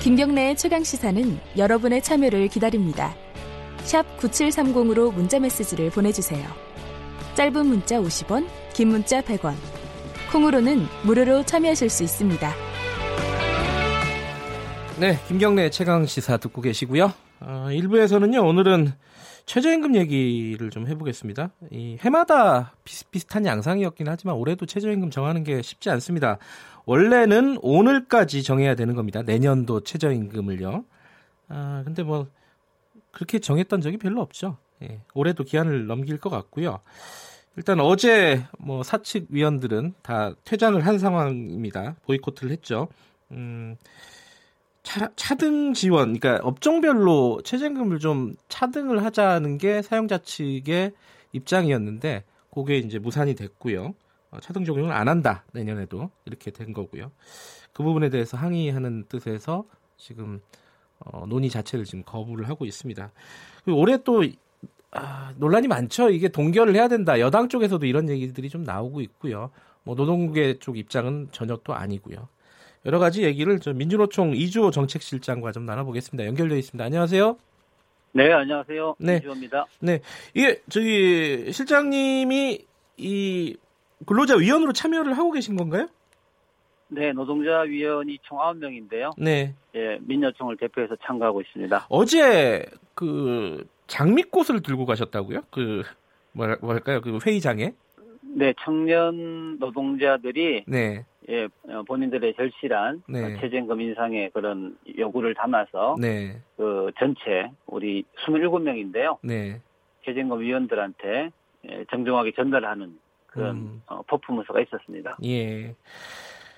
김경래의 최강 시사는 여러분의 참여를 기다립니다. 샵 9730으로 문자 메시지를 보내주세요. 짧은 문자 50원, 긴 문자 100원. 콩으로는 무료로 참여하실 수 있습니다. 네, 김경래 최강 시사 듣고 계시고요. 어, 1부에서는요, 오늘은 최저임금 얘기를 좀 해보겠습니다. 이 해마다 비슷비슷한 양상이었긴 하지만 올해도 최저임금 정하는 게 쉽지 않습니다. 원래는 오늘까지 정해야 되는 겁니다. 내년도 최저임금을요. 아, 근데 뭐 그렇게 정했던 적이 별로 없죠. 예, 올해도 기한을 넘길 것 같고요. 일단 어제 뭐 사측 위원들은 다 퇴장을 한 상황입니다. 보이콧을 했죠. 음, 차, 차등 지원, 그러니까 업종별로 최저임금을 좀 차등을 하자는 게 사용자 측의 입장이었는데 그게 이제 무산이 됐고요. 어, 차등 적용을 안 한다 내년에도 이렇게 된 거고요. 그 부분에 대해서 항의하는 뜻에서 지금 어, 논의 자체를 지금 거부를 하고 있습니다. 올해 또 아, 논란이 많죠. 이게 동결을 해야 된다. 여당 쪽에서도 이런 얘기들이 좀 나오고 있고요. 뭐 노동계 쪽 입장은 전혀 또 아니고요. 여러 가지 얘기를 좀 민주노총 이주호 정책실장과 좀 나눠보겠습니다. 연결되어 있습니다. 안녕하세요. 네, 안녕하세요. 네. 이주호입니다. 네, 이게 저기 실장님이 이 근로자 위원으로 참여를 하고 계신 건가요? 네, 노동자 위원이 총 9명인데요. 네. 예, 민노총을 대표해서 참가하고 있습니다. 어제 그 장미꽃을 들고 가셨다고요? 그 뭐랄- 뭐랄까요? 그 회의장에? 네, 청년 노동자들이 네. 예, 어, 본인들의 절실한 네. 어, 최저임금 인상의 그런 요구를 담아서 네. 그 전체 우리 27명인데요. 네. 최저임금 위원들한테 예, 정중하게 전달하는 그런 음. 어, 퍼포먼스가 있었습니다. 예.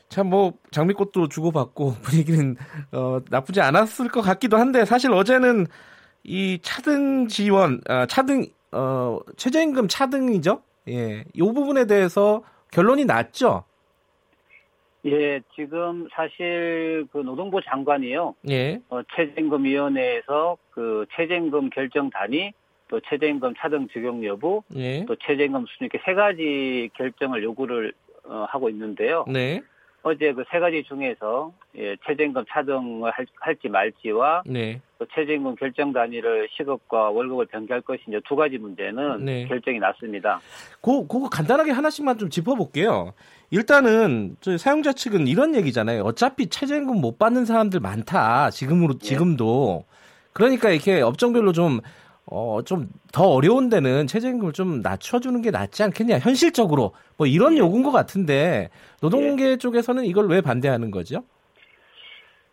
참 뭐 장미꽃도 주고받고 분위기는 어, 나쁘지 않았을 것 같기도 한데 사실 어제는 이 차등 지원, 아, 차등 어, 최저임금 차등이죠. 예. 이 부분에 대해서 결론이 났죠. 예, 지금 사실 그 노동부 장관이요. 예. 어, 최저임금위원회에서 그 최저임금 결정단위 또 최저임금 차등 적용 여부 예. 또 최저임금 수준 이렇게 세 가지 결정을 요구를 어, 하고 있는데요. 네. 어제 그 세 가지 중에서 예, 최저임금 차등을 할, 할지 말지와 네. 또 최저임금 결정 단위를 시급과 월급을 변경할 것이 이제 두 가지 문제는 네. 결정이 났습니다. 그, 그거 간단하게 하나씩만 좀 짚어볼게요. 일단은 저희 사용자 측은 이런 얘기잖아요. 어차피 최저임금 못 받는 사람들 많다. 지금으로 지금도. 그러니까 이렇게 업종별로 좀 어, 좀 더 어려운 데는 최저임금을 좀 낮춰주는 게 낫지 않겠냐. 현실적으로. 뭐 이런 예. 요구인 것 같은데 노동계 쪽에서는 이걸 왜 반대하는 거죠?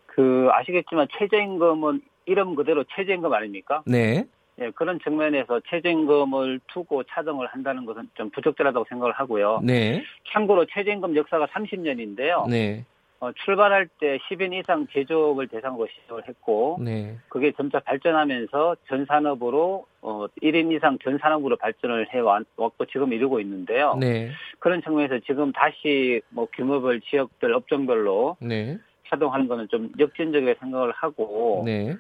그 아시겠지만 최저임금은 이름 그대로 최저임금 아닙니까? 네. 예, 그런 측면에서 최저임금을 두고 차등을 한다는 것은 좀 부적절하다고 생각을 하고요. 네. 참고로 최저임금 역사가 30년인데요. 네. 어, 출발할 때 10인 이상 제조업을 대상으로 시작을 했고, 네. 그게 점차 발전하면서 전 산업으로 어, 1인 이상 전 산업으로 발전을 해왔고 지금 이루고 있는데요. 네. 그런 측면에서 지금 다시 뭐 규모별 지역별 업종별로 네. 차등하는 거는 좀 역전적이게 생각을 하고 네.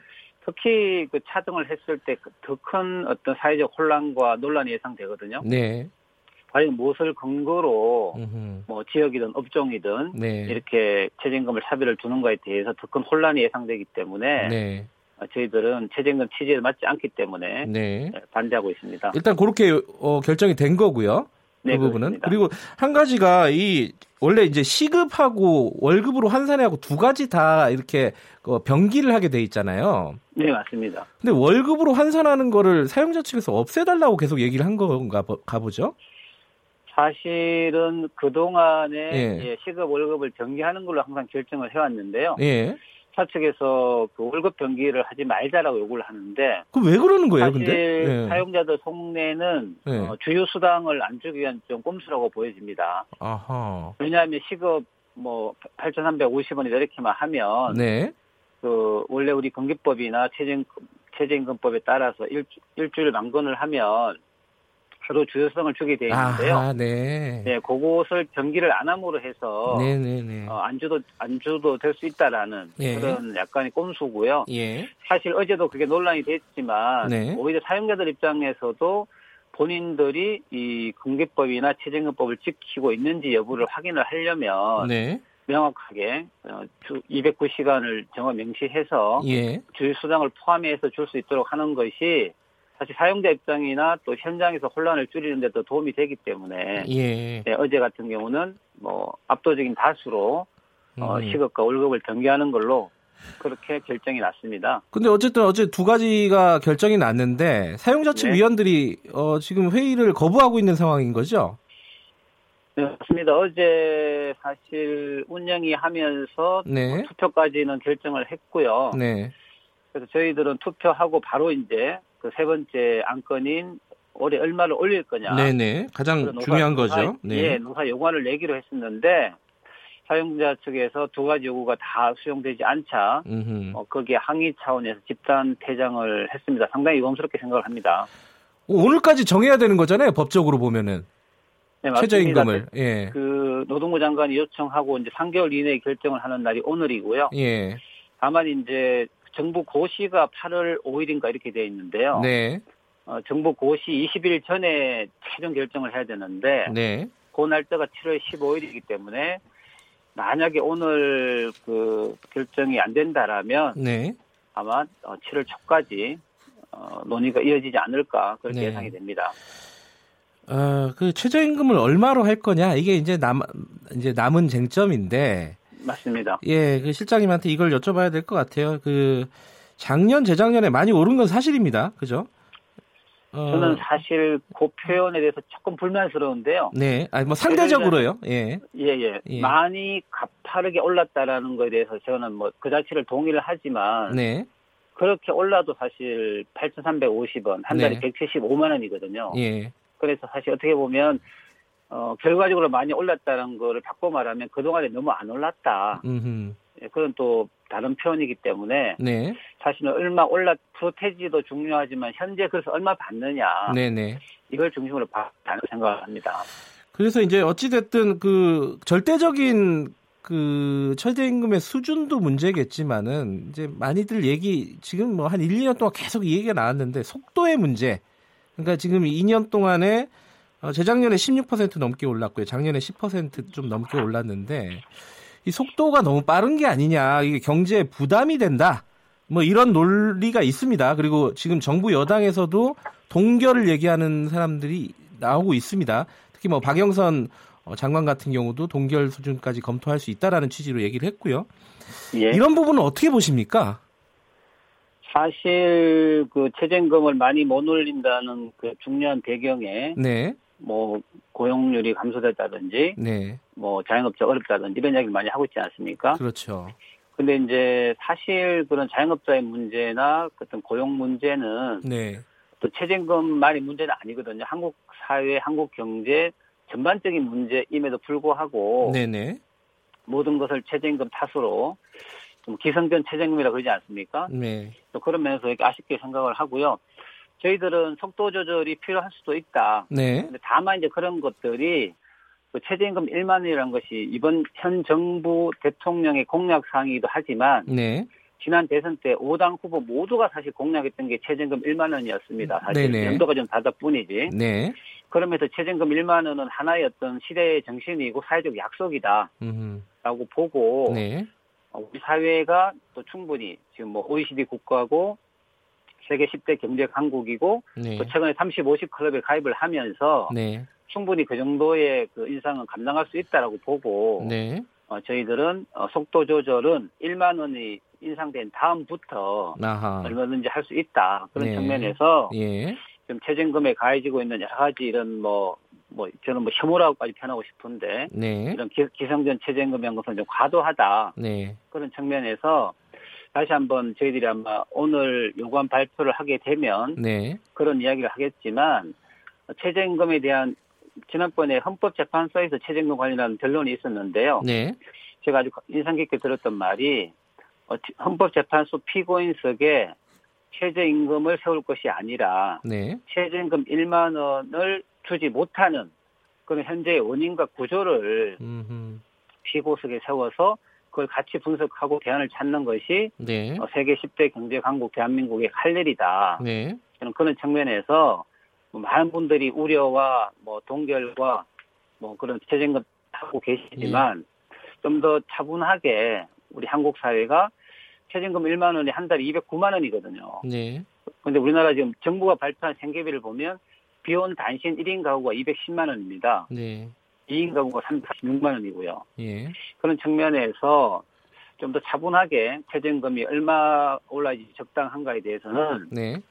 특히 그 차등을 했을 때 더 큰 어떤 사회적 혼란과 논란이 예상되거든요. 네. 과연 무엇을 근거로 음흠. 뭐 지역이든 업종이든 네. 이렇게 최저임금을 차별을 두는 거에 대해서 더 큰 혼란이 예상되기 때문에 네. 어, 저희들은 최저임금 취지에 맞지 않기 때문에 네. 예, 반대하고 있습니다. 일단 그렇게 어, 결정이 된 거고요. 그 네, 부분은 그렇습니다. 그리고 한 가지가 이 원래 이제 시급하고 월급으로 환산하고 두 가지 다 이렇게 그 병기를 하게 돼 있잖아요. 네, 맞습니다. 근데 월급으로 환산하는 거를 사용자 측에서 없애달라고 계속 얘기를 한 건가 보- 가보죠. 사실은 그동안에 예. 예, 시급 월급을 병기하는 걸로 항상 결정을 해왔는데요. 예. 사 측에서 그 월급 병기를 하지 말자라고 요구를 하는데 그 왜 그러는 거예요, 사실 근데? 예. 사용자들 속내는 예. 어, 주요 수당을 안 주기 위한 좀 꼼수라고 보여집니다. 아하. 왜냐하면 시급 뭐 8,350원이다 이렇게만 하면 네. 그 원래 우리 건기법이나 최저임금, 최저임금법에 따라서 일, 일주일 만건을 하면 하루 주요성을 주게 돼 있는데요. 아하, 네. 네, 그것을 병기를 안 함으로 해서 네 네 네. 어, 안주도 안주도 될 수 있다라는 예. 그런 약간의 꼼수고요. 예. 사실 어제도 그게 논란이 됐지만 네. 오히려 사용자들 입장에서도 본인들이 이 공개법이나 최저임금법을 지키고 있는지 여부를 확인을 하려면 네. 명확하게 어, 주 209시간을 정확 명시해서 예. 주유 수당을 포함해서 줄 수 있도록 하는 것이 사실 사용자 입장이나 또 현장에서 혼란을 줄이는 데도 도움이 되기 때문에 예. 네, 어제 같은 경우는 뭐 압도적인 다수로 어, 음. 시급과 월급을 변경하는 걸로 그렇게 결정이 났습니다. 근데 어쨌든 어제 두 가지가 결정이 났는데 사용자 측 네. 위원들이 어, 지금 회의를 거부하고 있는 상황인 거죠? 네, 맞습니다. 어제 사실 운영이 하면서 네. 투표까지는 결정을 했고요. 네. 그래서 저희들은 투표하고 바로 이제 그 세 번째 안건인 올해 얼마를 올릴 거냐. 네네. 가장 노사- 중요한 노사- 거죠. 네. 예, 노사 요구안을 내기로 했었는데 사용자 측에서 두 가지 요구가 다 수용되지 않자 음흠. 어, 거기에 항의 차원에서 집단 퇴장을 했습니다. 상당히 위험스럽게 생각을 합니다. 오늘까지 정해야 되는 거잖아요. 법적으로 보면은 네. 최저임금을. 예. 그 노동부 장관이 요청하고 이제 3개월 이내에 결정을 하는 날이 오늘이고요. 예. 다만 이제 정부 고시가 8월 5일인가 이렇게 되어 있는데요. 네. 어, 정부 고시 20일 전에 최종 결정을 해야 되는데 네. 그 날짜가 7월 15일이기 때문에 만약에 오늘 그 결정이 안 된다라면 네. 아마 어, 7월 초까지 어, 논의가 이어지지 않을까 그렇게 네. 예상이 됩니다. 어, 그 최저임금을 얼마로 할 거냐 이게 이제 남 이제 남은 쟁점인데 맞습니다. 예, 그 실장님한테 이걸 여쭤봐야 될 것 같아요. 그 작년 재작년에 많이 오른 건 사실입니다. 그죠? 어, 저는 사실 그 표현에 대해서 조금 불만스러운데요. 네, 아니 뭐 상대적으로요. 예, 예, 예. 예. 많이 가파르게 올랐다라는 거에 대해서 저는 뭐 그 자체를 동의를 하지만 네, 그렇게 올라도 사실 8,350원, 한 달에 네. 175만 원이거든요. 예, 그래서 사실 어떻게 보면 어, 결과적으로 많이 올랐다는 거를 바꿔 말하면 그동안에 너무 안 올랐다. 음, 예, 그건 또 다른 표현이기 때문에 네, 사실은 얼마 올랐 프로테지도 중요하지만 현재 그래서 얼마 받느냐 네, 네. 이걸 중심으로 봐다는 생각을 합니다. 그래서 이제 어찌 됐든 그 절대적인 그 최저임금의 수준도 문제겠지만은 이제 많이들 얘기 지금 뭐 한 1, 2년 동안 계속 이 얘기가 나왔는데 속도의 문제. 그러니까 지금 2년 동안에 어, 재작년에 16% 넘게 올랐고요. 작년에 10%좀 넘게 올랐는데 이 속도가 너무 빠른 게 아니냐. 이게 경제에 부담이 된다. 뭐 이런 논리가 있습니다. 그리고 지금 정부 여당에서도 동결을 얘기하는 사람들이 나오고 있습니다. 특히 뭐 박영선 어, 장관 같은 경우도 동결 수준까지 검토할 수 있다라는 취지로 얘기를 했고요. 예. 이런 부분은 어떻게 보십니까? 사실 그 최저임금을 많이 못 올린다는 그 중요한 배경에 네, 뭐 고용률이 감소됐다든지 네, 뭐 자영업자 어렵다든지 이런 이야기를 많이 하고 있지 않습니까? 그렇죠. 근데 이제 사실 그런 자영업자의 문제나 어떤 고용 문제는 네, 또 최저임금만이 문제는 아니거든요. 한국 사회, 한국 경제 전반적인 문제임에도 불구하고 네, 네, 모든 것을 최저임금 탓으로 좀 기성전 최저임금이라 그러지 않습니까? 네, 또 그런 면에서 이렇게 아쉽게 생각을 하고요. 저희들은 속도 조절이 필요할 수도 있다. 네, 근데 다만 이제 그런 것들이 그 최저임금 1만 원이라는 것이 이번 현 정부 대통령의 공약 사항이기도 하지만 네, 지난 대선 때 5당 후보 모두가 사실 공약했던 게 최저임금 1만 원이었습니다. 사실 네네. 연도가 좀 다다 뿐이지. 네, 그러면서 최저임금 1만 원은 하나의 어떤 시대의 정신이고 사회적 약속이다라고 음, 보고 네, 어, 우리 사회가 또 충분히 지금 뭐 OECD 국가고 세계 10대 경제 강국이고 네, 또 최근에 30, 50 클럽에 가입을 하면서 네, 충분히 그 정도의 그 인상은 감당할 수 있다라고 보고 네, 어, 저희들은 어, 속도 조절은 1만 원이 인상된 다음부터 아하, 얼마든지 할 수 있다. 그런 네. 측면에서 예, 지금 최저임금에 가해지고 있는 여러 가지 이런 뭐뭐 저는 뭐 혐오라고까지 표현하고 싶은데 네, 이런 기, 기성전 최저임금 연금은 좀 과도하다. 네, 그런 측면에서 다시 한번 저희들이 아마 오늘 요구안 발표를 하게 되면 네, 그런 이야기를 하겠지만 최저임금에 대한 지난번에 헌법재판소에서 최저임금 관련한 변론이 있었는데요. 네, 제가 아주 인상 깊게 들었던 말이 어, 헌법재판소 피고인석에 최저임금을 세울 것이 아니라 네, 최저임금 1만 원을 주지 못하는 그런 현재의 원인과 구조를 음, 피고석에 세워서 그걸 같이 분석하고 대안을 찾는 것이 네, 어, 세계 10대 경제 강국 대한민국의 할 일이다. 네, 저는 그런 측면에서 뭐 많은 분들이 우려와 뭐 동결과 뭐 그런 최저임금 하고 계시지만 좀더 차분하게 우리 한국 사회가 최저임금 1만 원이 한 달에 209만 원이거든요. 네. 근데 우리나라 지금 정부가 발표한 생계비를 보면 비혼 단신 1인 가구가 210만 원입니다. 네. 2인 가구가 346만 원이고요. 예. 그런 측면에서 좀 더 차분하게 최저임금이 얼마 올라야지 적당한가에 대해서는 네.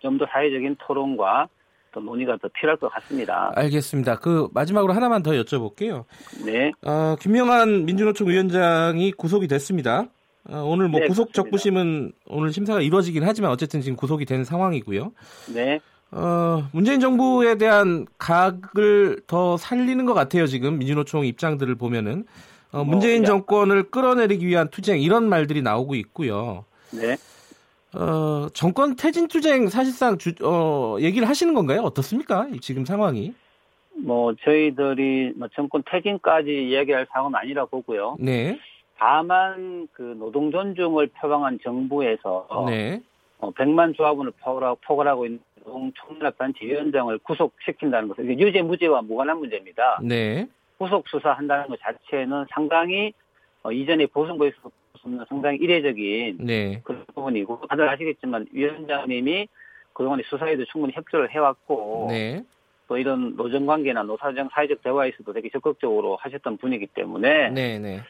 좀 더 사회적인 토론과 또 논의가 더 필요할 것 같습니다. 알겠습니다. 그 마지막으로 하나만 더 여쭤볼게요. 네. 어, 김명한 민주노총 위원장이 구속이 됐습니다. 어, 오늘 뭐 네, 구속 그렇습니다. 적부심은 오늘 심사가 이루어지긴 하지만 어쨌든 지금 구속이 된 상황이고요. 네. 어, 문재인 정부에 대한 각을 더 살리는 것 같아요. 지금 민주노총 입장들을 보면은 어, 뭐, 문재인 야. 정권을 끌어내리기 위한 투쟁 이런 말들이 나오고 있고요. 네. 어, 정권 퇴진 투쟁 사실상 주, 어, 얘기를 하시는 건가요? 어떻습니까? 지금 상황이? 뭐 저희들이 뭐 정권 퇴진까지 이야기할 상황은 아니라 보고요. 네, 다만 그 노동 존중을 표방한 정부에서 네, 어, 100만 조합원을 포괄하- 포괄하고 있는 노동총연합단체 위원장을 구속시킨다는 것은 유죄 무죄와 무관한 문제입니다. 네, 구속 수사한다는 것 자체는 상당히 어, 이전에 보선거에서 상당히 이례적인 네, 그런 부분이고 다들 아시겠지만 위원장님이 그동안에 수사에도 충분히 협조를 해왔고 네, 또 이런 노정관계나 노사정 사회적 대화에서도 되게 적극적으로 하셨던 분이기 때문에 네, 네,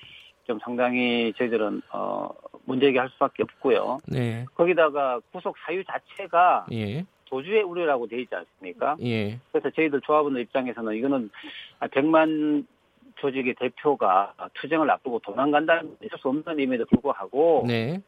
좀 상당히 저희들은 어 문제제기할 수밖에 없고요. 네, 거기다가 구속 사유 자체가 예, 도주의 우려라고 돼 있지 않습니까? 예, 그래서 저희들 조합원들 입장에서는 이거는 100만 조직의 대표가 투쟁을 앞두고 도망간다는 건 있을 수 없는 의미에도 불구하고 네,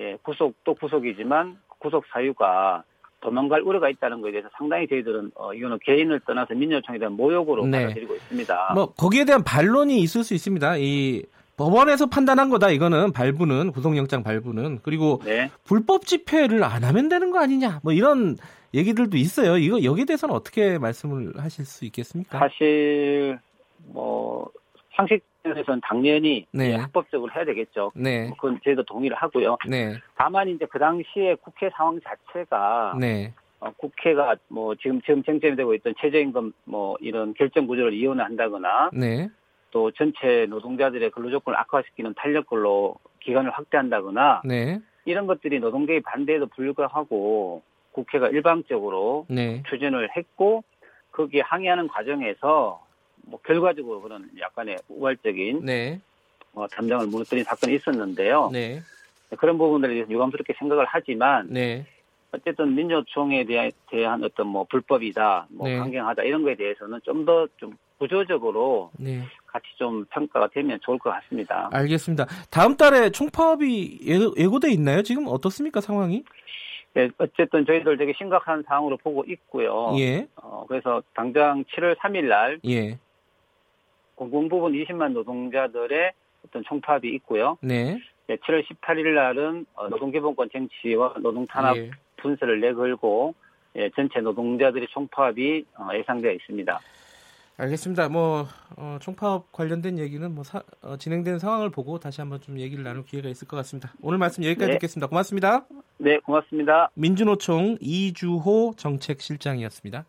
예, 구속도 구속이지만 구속 사유가 도망갈 우려가 있다는 것에 대해서 상당히 저희들은 어, 이거는 개인을 떠나서 민주노총에 대한 모욕으로 네. 받아들이고 있습니다. 뭐 거기에 대한 반론이 있을 수 있습니다. 이 법원에서 판단한 거다. 이거는 발부는 구속영장 발부는 그리고 네. 불법 집회를 안 하면 되는 거 아니냐. 뭐 이런 얘기들도 있어요. 이거 여기에 대해서는 어떻게 말씀을 하실 수 있겠습니까? 사실 뭐 상식에서는 당연히 네. 예, 합법적으로 해야 되겠죠. 네, 뭐 그건 저희도 동의를 하고요. 네, 다만 이제 그 당시에 국회 상황 자체가 네, 어, 국회가 뭐 지금 지금 쟁점이 되고 있던 최저임금 뭐 이런 결정 구조를 이혼한다거나 네, 또 전체 노동자들의 근로 조건을 악화시키는 탄력근로 기간을 확대한다거나 네, 이런 것들이 노동계의 반대에도 불구하고 국회가 일방적으로 네, 추진을 했고 거기에 항의하는 과정에서 뭐 결과적으로 그런 약간의 우발적인 네, 어, 담장을 무너뜨린 사건이 있었는데요. 네, 그런 부분들에 대해서 유감스럽게 생각을 하지만 네, 어쨌든 민주총에 대한, 대한 어떤 뭐 불법이다, 뭐 네. 강경하다 이런 거에 대해서는 좀 더좀 구조적으로 네. 같이 좀 평가가 되면 좋을 것 같습니다. 알겠습니다. 다음 달에 총파업이 예고, 예고돼 있나요? 지금 어떻습니까 상황이? 네, 어쨌든 저희들 되게 심각한 상황으로 보고 있고요. 예, 어, 그래서 당장 7월 3일 날 예, 공공 부분 20만 노동자들의 어떤 총파업이 있고요. 네, 네, 7월 18일 날은 어, 노동기본권 쟁취와 노동탄압 예. 분쇄를 내걸고 예, 전체 노동자들의 총파업이 어, 예상되어 있습니다. 알겠습니다. 뭐 어, 총파업 관련된 얘기는 뭐 사- 어, 진행된 상황을 보고 다시 한번 좀 얘기를 나눌 기회가 있을 것 같습니다. 오늘 말씀 여기까지 네. 듣겠습니다. 고맙습니다. 네, 고맙습니다. 민주노총 이주호 정책실장이었습니다.